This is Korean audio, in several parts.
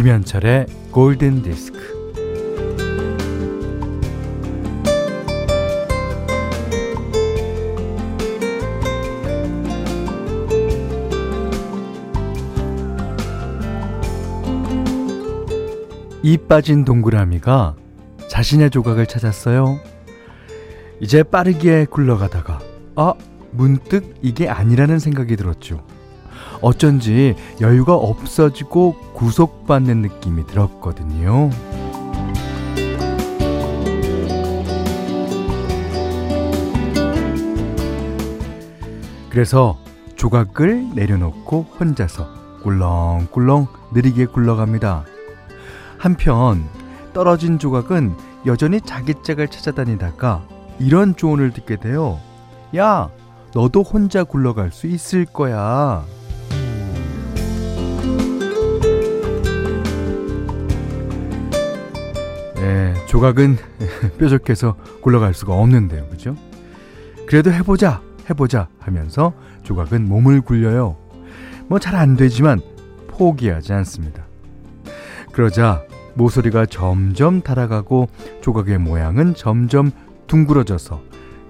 김현철의 골든 디스크. 이 빠진 동그라미가 자신의 조각을 찾았어요. 이제 빠르게 굴러가다가 아 문득 이게 아니라는 생각이 들었죠. 어쩐지 여유가 없어지고 구속받는 느낌이 들었거든요. 그래서 조각을 내려놓고 혼자서 꿀렁꿀렁 느리게 굴러갑니다. 한편 떨어진 조각은 여전히 자기 짝을 찾아다니다가 이런 조언을 듣게 돼요. 야, 너도 혼자 굴러갈 수 있을 거야. 네, 조각은 뾰족해서 굴러갈 수가 없는데요. 그죠? 그래도 해보자, 해보자 하면서 조각은 몸을 굴려요. 뭐 잘 안 되지만 포기하지 않습니다. 그러자 모서리가 점점 달아가고 조각의 모양은 점점 둥그러져서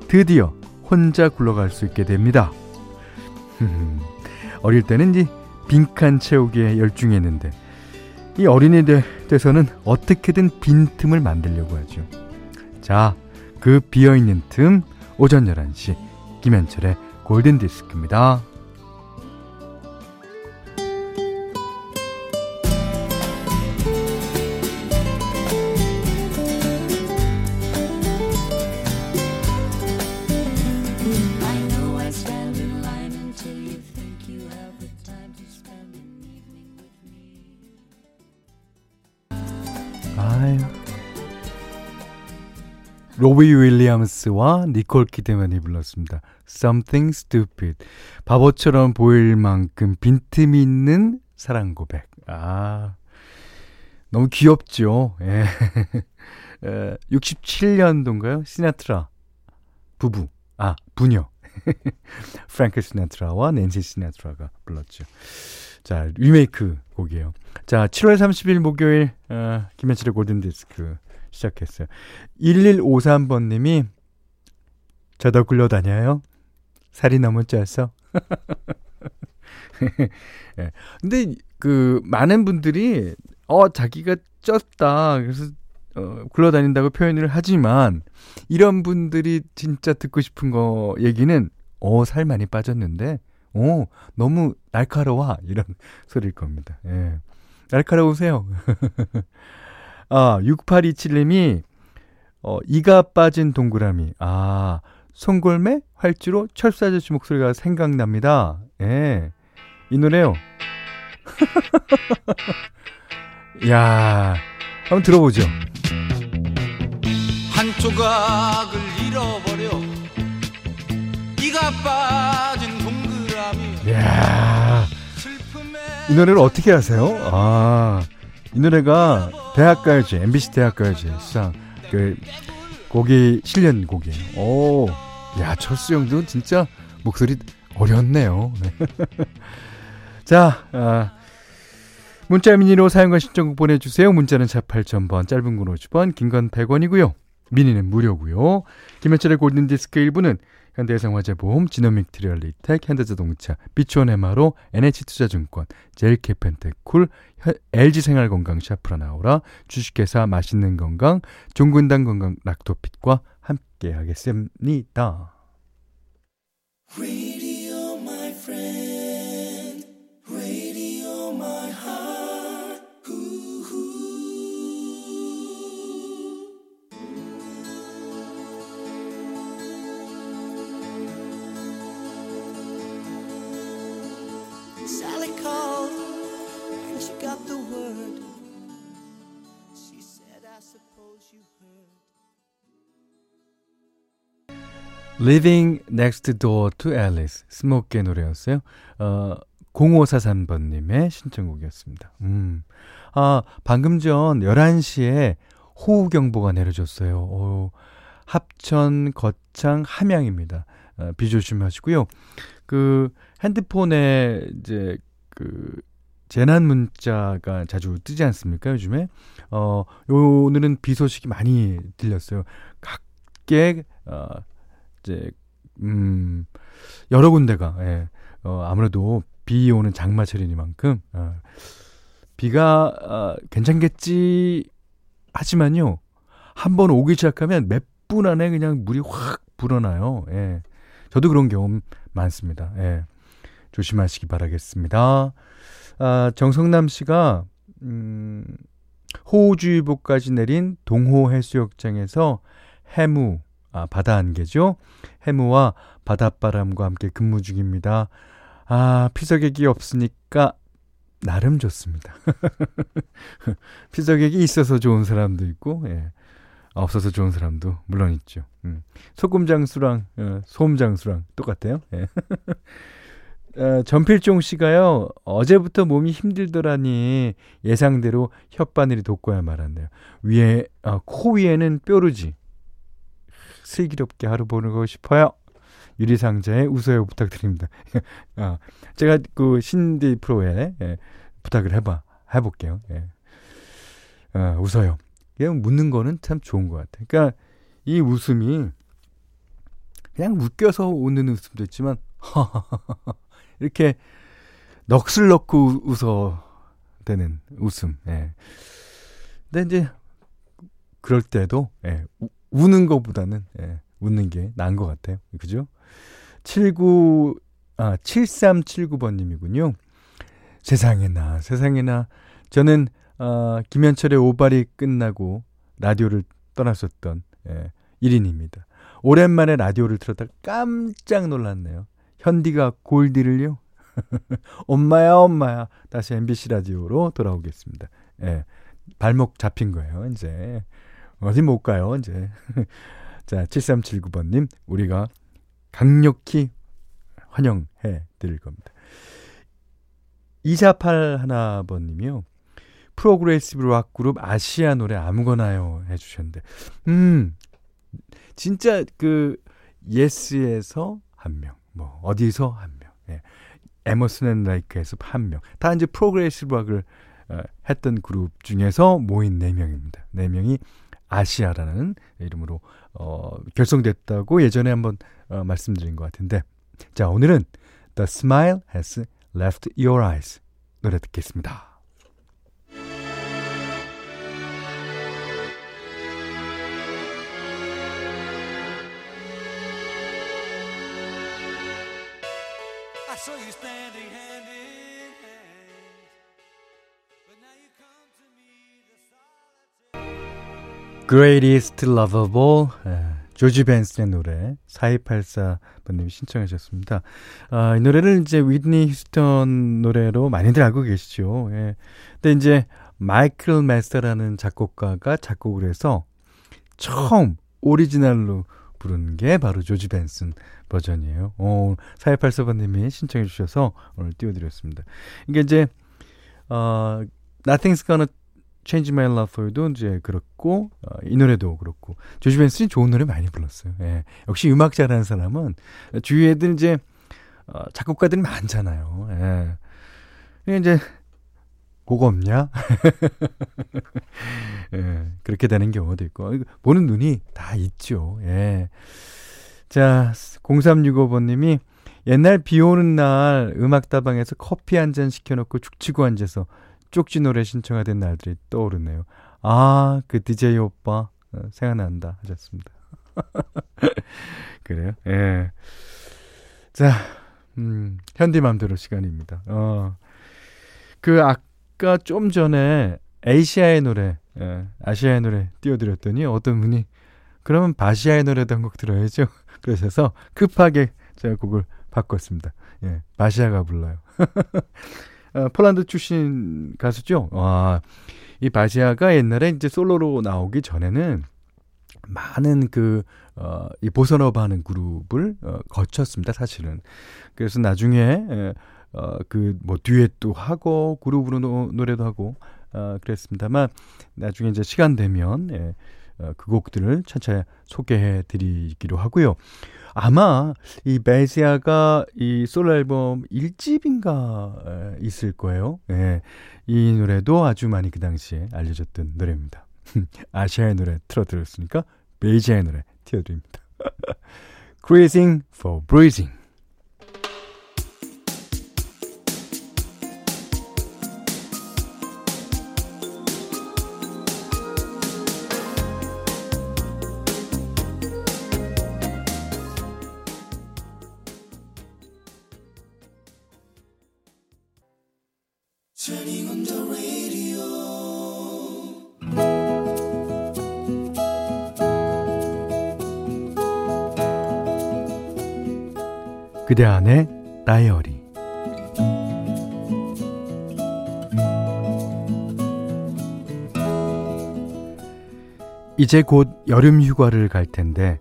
드디어 혼자 굴러갈 수 있게 됩니다. 어릴 때는 이 빈칸 채우기에 열중했는데 이 어린이 돼서는 어떻게든 빈틈을 만들려고 하죠. 자, 그 비어있는 틈 오전 11시 김현철의 골든디스크입니다. 로비 윌리엄스와 니콜 키드만이 불렀습니다. Something Stupid. 바보처럼 보일 만큼 빈틈이 있는 사랑 고백. 아, 너무 귀엽죠? 예. 67년도인가요? 시나트라. 부부. 아, 부녀. 프랭크 시나트라와 낸시 시나트라가 불렀죠. 자, 리메이크 곡이에요. 자, 7월 30일 목요일, 어, 김현철의 골든디스크. 시작했어요. 1153번님이 저도 굴러다녀요? 살이 너무 쪄서? 예. 근데 그 많은 분들이 어 자기가 쪘다 그래서 어, 굴러다닌다고 표현을 하지만 이런 분들이 진짜 듣고 싶은 거 얘기는 어 살 많이 빠졌는데 어 너무 날카로워 이런 소리일 겁니다. 예. 날카로우세요. 아, 6827님이, 어, 이가 빠진 동그라미. 아, 송골매 활주로 철수 아저씨 목소리가 생각납니다. 예. 이 노래요. 야 한번 들어보죠. 한 조각을 잃어버려 이가 빠진 동그라미. 야. 이 노래를 어떻게 하세요? 아. 이 노래가 대학가요제, MBC 대학가요제 수상 그 곡이 실련 곡이에요. 오, 야 철수 형도 진짜 목소리 어렸네요. 네. 자, 아, 문자 미니로 사용과 신청곡 보내주세요. 문자는 48,000번, 짧은 건 50원, 긴 건 100원이고요. 미니는 무료고요. 김현철의 골든디스크 1부는 현대해상화재보험, 지노믹 트리얼리텍, 현대자동차, 비추원 해마로, NH투자증권, 제일캐펜테쿨, LG생활건강 샤프라나우라, 주식회사 맛있는 건강, 종근당 건강 락토핏과 함께 하겠습니다. Living Next Door to Alice 스모키의 노래였어요. 어, 0543번님의 신청곡이었습니다. 음. 아, 방금 전 11시에 호우경보가 내려졌어요. 오, 합천, 거창, 함양입니다. 어, 비 조심하시고요. 그 핸드폰에 이제 그 재난 문자가 자주 뜨지 않습니까, 요즘에? 어, 요, 오늘은 비 소식이 많이 들렸어요. 각계, 어, 이제, 음, 여러 군데가, 예, 어, 아무래도 비 오는 장마철이니만큼, 어, 비가, 어, 괜찮겠지, 하지만요, 한 번 오기 시작하면 몇 분 안에 그냥 물이 확 불어나요. 예. 저도 그런 경험 많습니다. 예. 조심하시기 바라겠습니다. 아, 정성남 씨가, 음, 호우주의보까지 내린 동호 해수욕장에서 해무, 아, 바다 안개죠. 해무와 바닷바람과 함께 근무 중입니다. 아, 피서객이 없으니까 나름 좋습니다. 피서객이 있어서 좋은 사람도 있고, 예. 없어서 좋은 사람도 물론 있죠. 음. 소금장수랑 어, 소음장수랑 똑같아요. 예. 어, 전필종 씨가요, 어제부터 몸이 힘들더라니 예상대로 혓바늘이 돋고야 말았네요. 위에, 어, 코 위에는 뾰루지. 슬기롭게 하루 보내고 싶어요. 유리상자에 웃어요 부탁드립니다. 아, 제가 그 신디 프로에 예, 부탁을 해봐, 해볼게요. 예. 아, 웃어요. 그냥 묻는 거는 참 좋은 것 같아요. 그러니까 이 웃음이 그냥 웃겨서 웃는 웃음도 있지만, 이렇게 넋을 넣고 웃어 되는 웃음. 예. 근데 이제 그럴 때도 예, 우, 우는 것보다는 예, 웃는 게 나은 것 같아요. 그죠? 79, 아, 7379번님이군요. 세상에나, 세상에나. 저는, 어, 김현철의 오발이 끝나고 라디오를 떠났었던, 예, 1인입니다. 오랜만에 라디오를 틀었다 깜짝 놀랐네요. 현디가 골디를요? 엄마야, 엄마야. 다시 MBC 라디오로 돌아오겠습니다. 예. 발목 잡힌 거예요, 이제. 어디 못 가요, 이제. 자, 7379번 님, 우리가 강력히 환영해 드릴 겁니다. 2481 하나번 님이요. 프로그레시브 락 그룹 아시아 노래 아무거나요 해 주셨는데, 음, 진짜 그 예스에서 한 명, 뭐 어디서 한 명, 예. 에머슨 앤 라이크에서 한 명, 다 이제 프로그레시브 락을 어, 했던 그룹 중에서 모인 네 명입니다. 네 명이 아시아라는 이름으로 어, 결성됐다고 예전에 한번 어, 말씀드린 것 같은데, 자 오늘은 The Smile Has Left Your Eyes 노래 듣겠습니다. Greatest All 예, 조지 벤슨의 노래 4284번님이 신청하셨습니다. 아, 이 노래를 이제 위드니 휴스턴 노래로 많이들 알고 계시죠. 예. 근데 이제 마이클 메스터라는 작곡가가 작곡을 해서 처음 오리지널로 부른 게 바로 조지 벤슨 버전이에요. 어, 4284번님이 신청해 주셔서 오늘 띄워드렸습니다. 이게 이제 어, Nothing's Gonna Change My Love For You도 이제 그렇고 어, 이 노래도 그렇고 조지 벤슨이 좋은 노래 많이 불렀어요. 예. 역시 음악 잘하는 사람은 주위에 들 이제 어, 작곡가들이 많잖아요. 예. 이제 그거 없냐? 예, 그렇게 되는 경우도 있고 보는 눈이 다 있죠. 예. 자, 0365번님이 옛날 비 오는 날 음악다방에서 커피 한 잔 시켜놓고 죽치고 앉아서 쪽지 노래 신청하던 날들이 떠오르네요. 아, 그 DJ 오빠 어, 생각난다 하셨습니다. 그래요? 예. 자, 음, 현디맘대로 시간입니다. 어, 그 아까 좀 전에 에이시아의 노래, 예, 아시아의 노래 띄워드렸더니 어떤 분이 그러면 바시아의 노래도 한 곡 들어야죠. 그러셔서 급하게 제가 곡을 바꿨습니다. 예, 바시아가 불러요. 어, 폴란드 출신 가수죠. 와, 이 바시아가 옛날에 이제 솔로로 나오기 전에는 많은 그, 어, 이 보사노바 하는 그룹을, 어, 거쳤습니다, 사실은. 그래서 나중에, 에, 어, 그, 뭐, 듀엣도 하고, 그룹으로 노, 노래도 하고, 어, 그랬습니다만, 나중에 이제 시간 되면, 예, 어, 그 곡들을 차차 소개해 드리기로 하고요. 아마 이 바시아가 이 솔로 앨범 1집인가 있을 거예요. 예. 이 노래도 아주 많이 그 당시에 알려졌던 노래입니다. 아시아의 노래 틀어드렸으니까 베이지아의 노래 띄워드립니다. Cruising for Breathing 그대 안에 다이어리 이제 곧 여름 휴가를 갈 텐데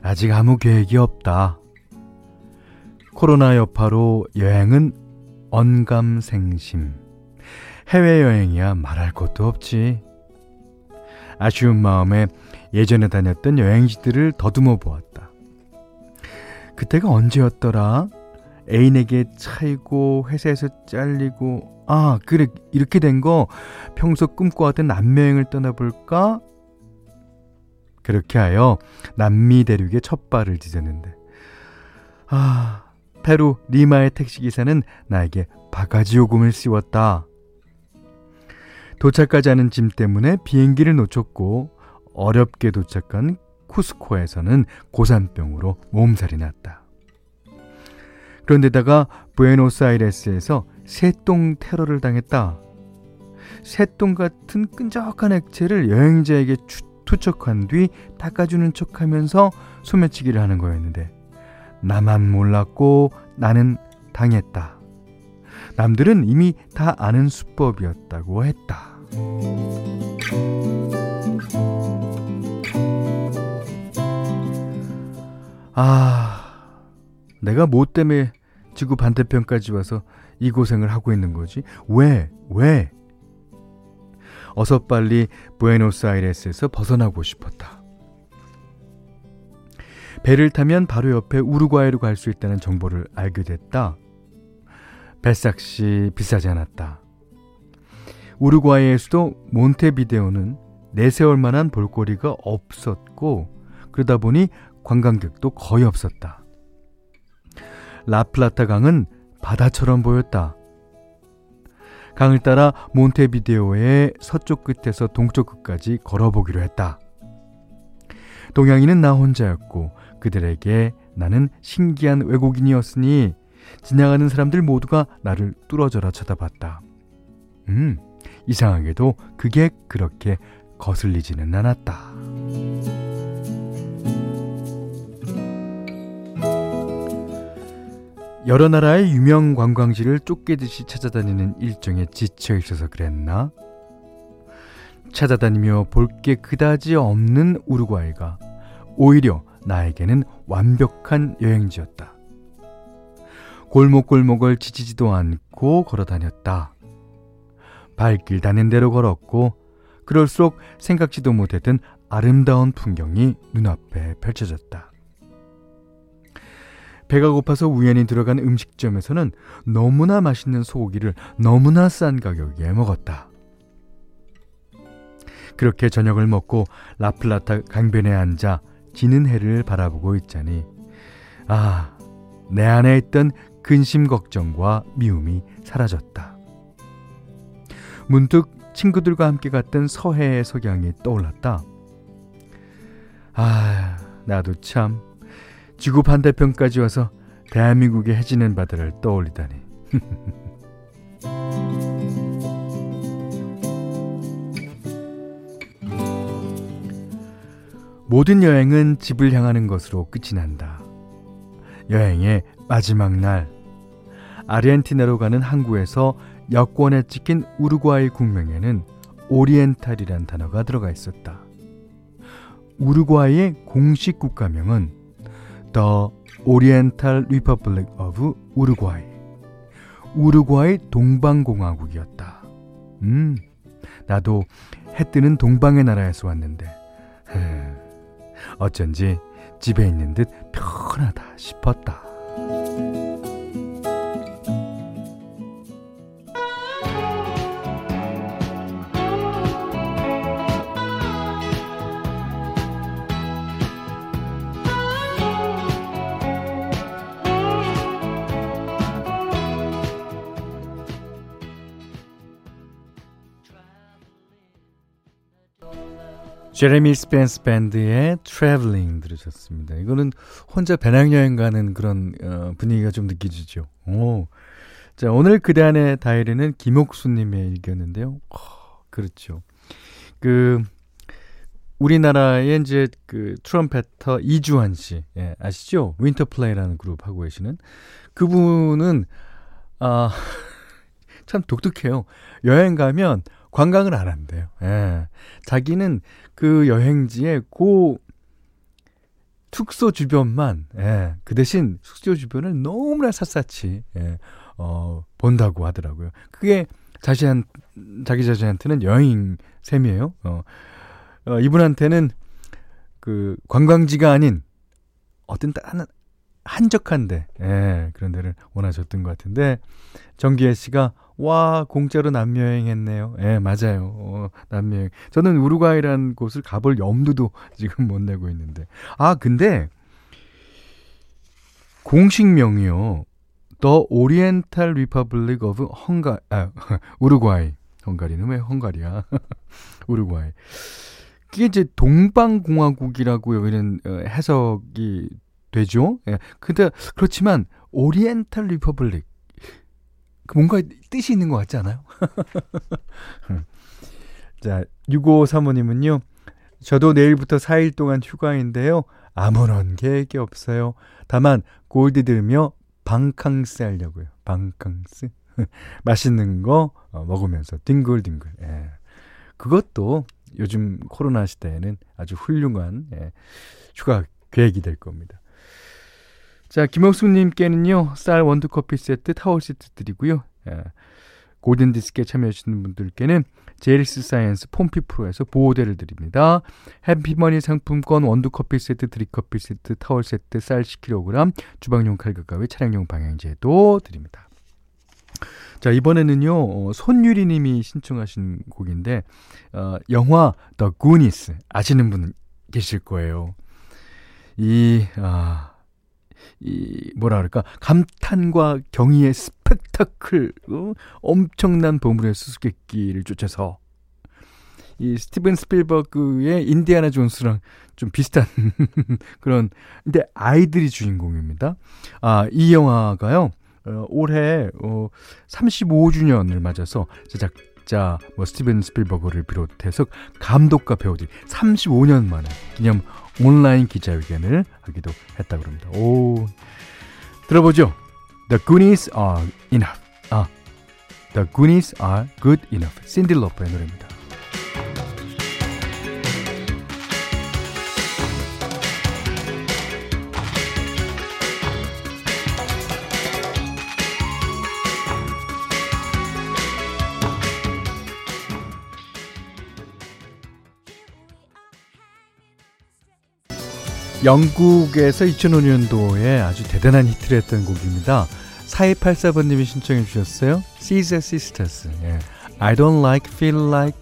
아직 아무 계획이 없다. 코로나 여파로 여행은 언감생심. 해외여행이야 말할 것도 없지. 아쉬운 마음에 예전에 다녔던 여행지들을 더듬어 보았다. 그때가 언제였더라? 애인에게 차이고 회사에서 잘리고 아 그래 이렇게 된 거 평소 꿈꿔왔던 남여행을 떠나볼까? 그렇게 하여 남미 대륙에 첫 발을 디뎠는데 아 페루 리마의 택시기사는 나에게 바가지 요금을 씌웠다. 도착하지 않은 짐 때문에 비행기를 놓쳤고 어렵게 도착한 쿠스코에서는 고산병으로 몸살이 났다. 그런데다가 부에노스아이레스에서 새똥 테러를 당했다. 새똥 같은 끈적한 액체를 여행자에게 추, 투척한 뒤 닦아주는 척 하면서 소매치기를 하는 거였는데 나만 몰랐고 나는 당했다. 남들은 이미 다 아는 수법이었다고 했다. 아, 내가 뭐 때문에 지구 반대편까지 와서 이 고생을 하고 있는 거지? 왜? 왜? 어서 빨리 부에노스아이레스에서 벗어나고 싶었다. 배를 타면 바로 옆에 우루과이로 갈 수 있다는 정보를 알게 됐다. 뱃삭시 비싸지 않았다. 우루과이의 수도 몬테비데오는 내세울 만한 볼거리가 없었고 그러다 보니 관광객도 거의 없었다. 라플라타 강은 바다처럼 보였다. 강을 따라 몬테비데오의 서쪽 끝에서 동쪽 끝까지 걸어보기로 했다. 동양인은 나 혼자였고 그들에게 나는 신기한 외국인이었으니 지나가는 사람들 모두가 나를 뚫어져라 쳐다봤다. 음, 이상하게도 그게 그렇게 거슬리지는 않았다. 여러 나라의 유명 관광지를 쫓기듯이 찾아다니는 일정에 지쳐 있어서 그랬나? 찾아다니며 볼 게 그다지 없는 우루과이가 오히려 나에게는 완벽한 여행지였다. 골목골목을 지치지도 않고 걸어 다녔다. 발길 닿는 대로 걸었고, 그럴수록 생각지도 못했던 아름다운 풍경이 눈앞에 펼쳐졌다. 배가 고파서 우연히 들어간 음식점에서는 너무나 맛있는 소고기를 너무나 싼 가격에 먹었다. 그렇게 저녁을 먹고 라플라타 강변에 앉아 지는 해를 바라보고 있자니 아, 내 안에 있던 근심 걱정과 미움이 사라졌다. 문득 친구들과 함께 갔던 서해의 석양이 떠올랐다. 아, 나도 참 지구 반대편까지 와서 대한민국의 해지는 바다를 떠올리다니. 모든 여행은 집을 향하는 것으로 끝이 난다. 여행의 마지막 날, 아르헨티나로 가는 항구에서 여권에 찍힌 우루과이 국명에는 오리엔탈이란 단어가 들어가 있었다. 우루과이의 공식 국가명은 The Oriental Republic of Uruguay. 우루과이 동방공화국이었다. 음, 나도 해 뜨는 동방의 나라에서 왔는데 어쩐지 집에 있는 듯 편하다 싶었다. 제레미 스펜서 밴드의 Traveling 들으셨습니다. 이거는 혼자 배낭여행 가는 그런 어, 분위기가 좀 느껴지죠. 오. 자, 오늘 그대 안의 다이어리는 김옥수 님의 일기였는데요. 어, 그렇죠. 그, 우리나라의 이제 그 트럼펫터 이주환 씨, 예, 아시죠? 윈터플레이라는 그룹 하고 계시는 그분은, 아, 참 독특해요. 여행 가면 관광을 안 한대요. 예. 자기는 그 여행지에 고 숙소 주변만 예, 그 대신 숙소 주변을 너무나 샅샅이 예, 어, 본다고 하더라고요. 그게 자신한 자기 자신한테는 여행 셈이에요. 어, 어, 이분한테는 그 관광지가 아닌 어떤 한, 한적한데 예, 그런 데를 원하셨던 것 같은데 정기혜 씨가 와, 공짜로 남여행 했네요. 예, 맞아요. 어, 남여행. 저는 우루과이라는 곳을 가볼 염두도 지금 못 내고 있는데. 아, 근데, 공식명이요. The Oriental Republic of 헝가, 아, 우루과이. 헝가리는 왜 헝가리야? 우루과이. 그게 이제 동방공화국이라고 여기는 어, 해석이 되죠. 예. 근데 그렇지만 오리엔탈 리퍼블릭 그 뭔가 뜻이 있는 것 같지 않아요? 자, 6535님은요. 저도 내일부터 4일 동안 휴가인데요. 아무런 계획이 없어요. 다만 골디 들으며 방캉스 하려고요. 방캉스. 맛있는 거 어, 먹으면서 뒹굴뒹굴. 예. 그것도 요즘 코로나 시대에는 아주 훌륭한 예, 휴가 계획이 될 겁니다. 자, 김옥수님께는요, 쌀 원두커피 세트, 타월 세트 드리고요. 예, 골든디스크에 참여하시는 분들께는 제리스 사이언스 폼피 프로에서 보호대를 드립니다. 해피머니 상품권 원두커피 세트, 드립커피 세트, 타월 세트, 쌀 10kg, 주방용 칼과 가위, 차량용 방향제도 드립니다. 자, 이번에는요, 어, 손유리 님이 신청하신 곡인데, 어, 영화 The Goonies 아시는 분 계실 거예요. 이, 아, 이 뭐라 그럴까 감탄과 경의의 스펙타클 어? 엄청난 보물의 수수께끼를 쫓아서 이 스티븐 스필버그의 인디아나 존스랑 좀 비슷한 그런 근데 아이들이 주인공입니다. 아, 이 영화가요. 어, 올해 어 35주년을 맞아서 제작 자 뭐 스티븐 스필버그를 비롯해서 감독과 배우들이 35년 만에 기념 온라인 기자회견을 하기도 했다고 합니다. 오, 들어보죠. The Goonies are enough. 아, The Goonies are good enough. 신디 로퍼의 노래입니다. 영국에서 2005년도에 아주 대단한 히트를 했던 곡입니다. 4284번님이 신청해 주셨어요. Caesar Sisters. 예. I don't like, feel like,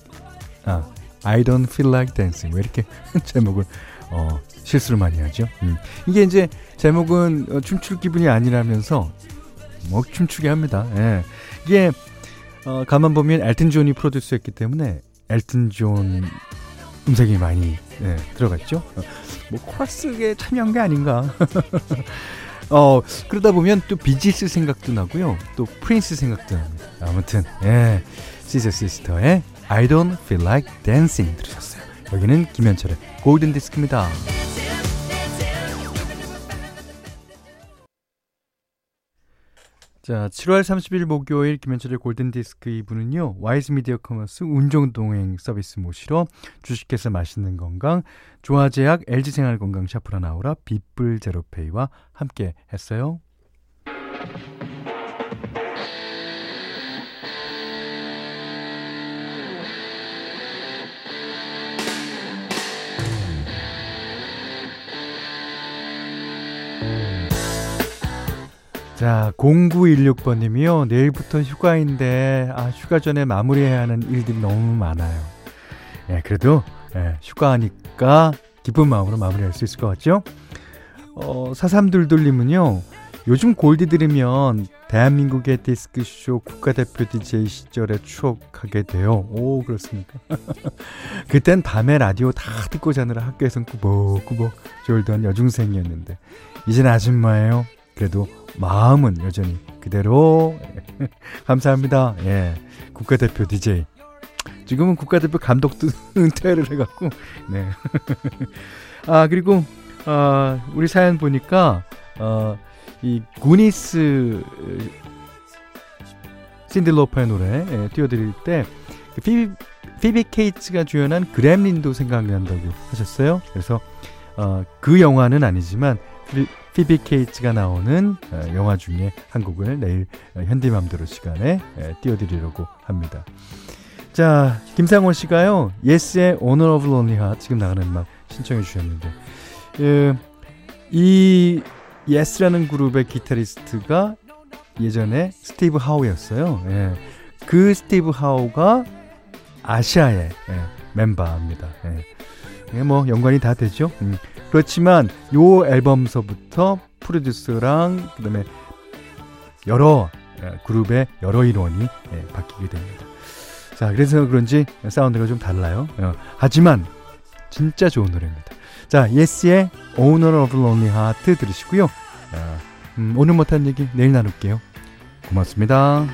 아, I don't feel like dancing. 왜 이렇게 제목을, 어, 실수를 많이 하죠? 음. 이게 이제 제목은 어, 춤출 기분이 아니라면서, 뭐, 춤추게 합니다. 예. 이게, 어, 가만 보면 엘튼 존이 프로듀스했기 때문에 엘튼 존 음색이 많이 예, 들어갔죠. 어, 뭐 코러스에 참여한 게 아닌가. 어 그러다 보면 또 비지스 생각도 나고요. 또 프린스 생각도 납니다. 아무튼 예, 시저 시스터즈의 I Don't Feel Like Dancing 들으셨어요. 여기는 김현철의 골든 디스크입니다. 자, 7월 30일 목요일 김현철의 골든디스크 2부는요, 와이즈 미디어 커머스 운종동행 서비스 모시러 주식회사 맛있는 건강, 조화제약 LG생활건강 샤프라나우라 빗불 제로페이와 함께 했어요. 자, 0916번님이요. 내일부터 휴가인데, 아, 휴가 전에 마무리해야 하는 일들이 너무 많아요. 예, 그래도, 예, 휴가니까 기쁜 마음으로 마무리할 수 있을 것 같죠? 어, 사삼둘둘님은요. 요즘 골디 들으면 대한민국의 디스크쇼 국가대표 DJ 시절에 추억하게 돼요. 오, 그렇습니까? 그땐 밤에 라디오 다 듣고 자느라 학교에선 꾸벅꾸벅 졸던 여중생이었는데, 이젠 아줌마예요. 그래도 마음은 여전히 그대로. 감사합니다. 예. 국가대표 DJ. 지금은 국가대표 감독도 은퇴를 해갖고, 네. 아, 그리고, 아, 우리 사연 보니까, 어, 이 구니스 신들로퍼의 노래 예, 띄워드릴 때 그 피비, 피비 케이츠가 주연한 그램린도 생각난다고 하셨어요. 그래서 어, 그 영화는 아니지만 피비, 피비 케이츠가 나오는 어, 영화 중에 한 곡을 내일 어, 현디맘대로 시간에 예, 띄워드리려고 합니다. 자, 김상원 씨가요, 예스의 Owner of a Lonely Heart 지금 나가는 음악 신청해 주셨는데, 예, 이 예스라는 그룹의 기타리스트가 예전에 스티브 하우였어요. 예. 그 스티브 하우가 아시아의 예, 멤버입니다. 예. 뭐 연관이 다 되죠. 음. 그렇지만 요 앨범서부터 프로듀서랑 그다음에 여러 예, 그룹의 여러 인원이 예, 바뀌게 됩니다. 자, 그래서 그런지 사운드가 좀 달라요. 어, 하지만 진짜 좋은 노래입니다. 자, 예스의 Owner of Lonely Heart 들으시고요. 자, 음, 오늘 못한 얘기 내일 나눌게요. 고맙습니다.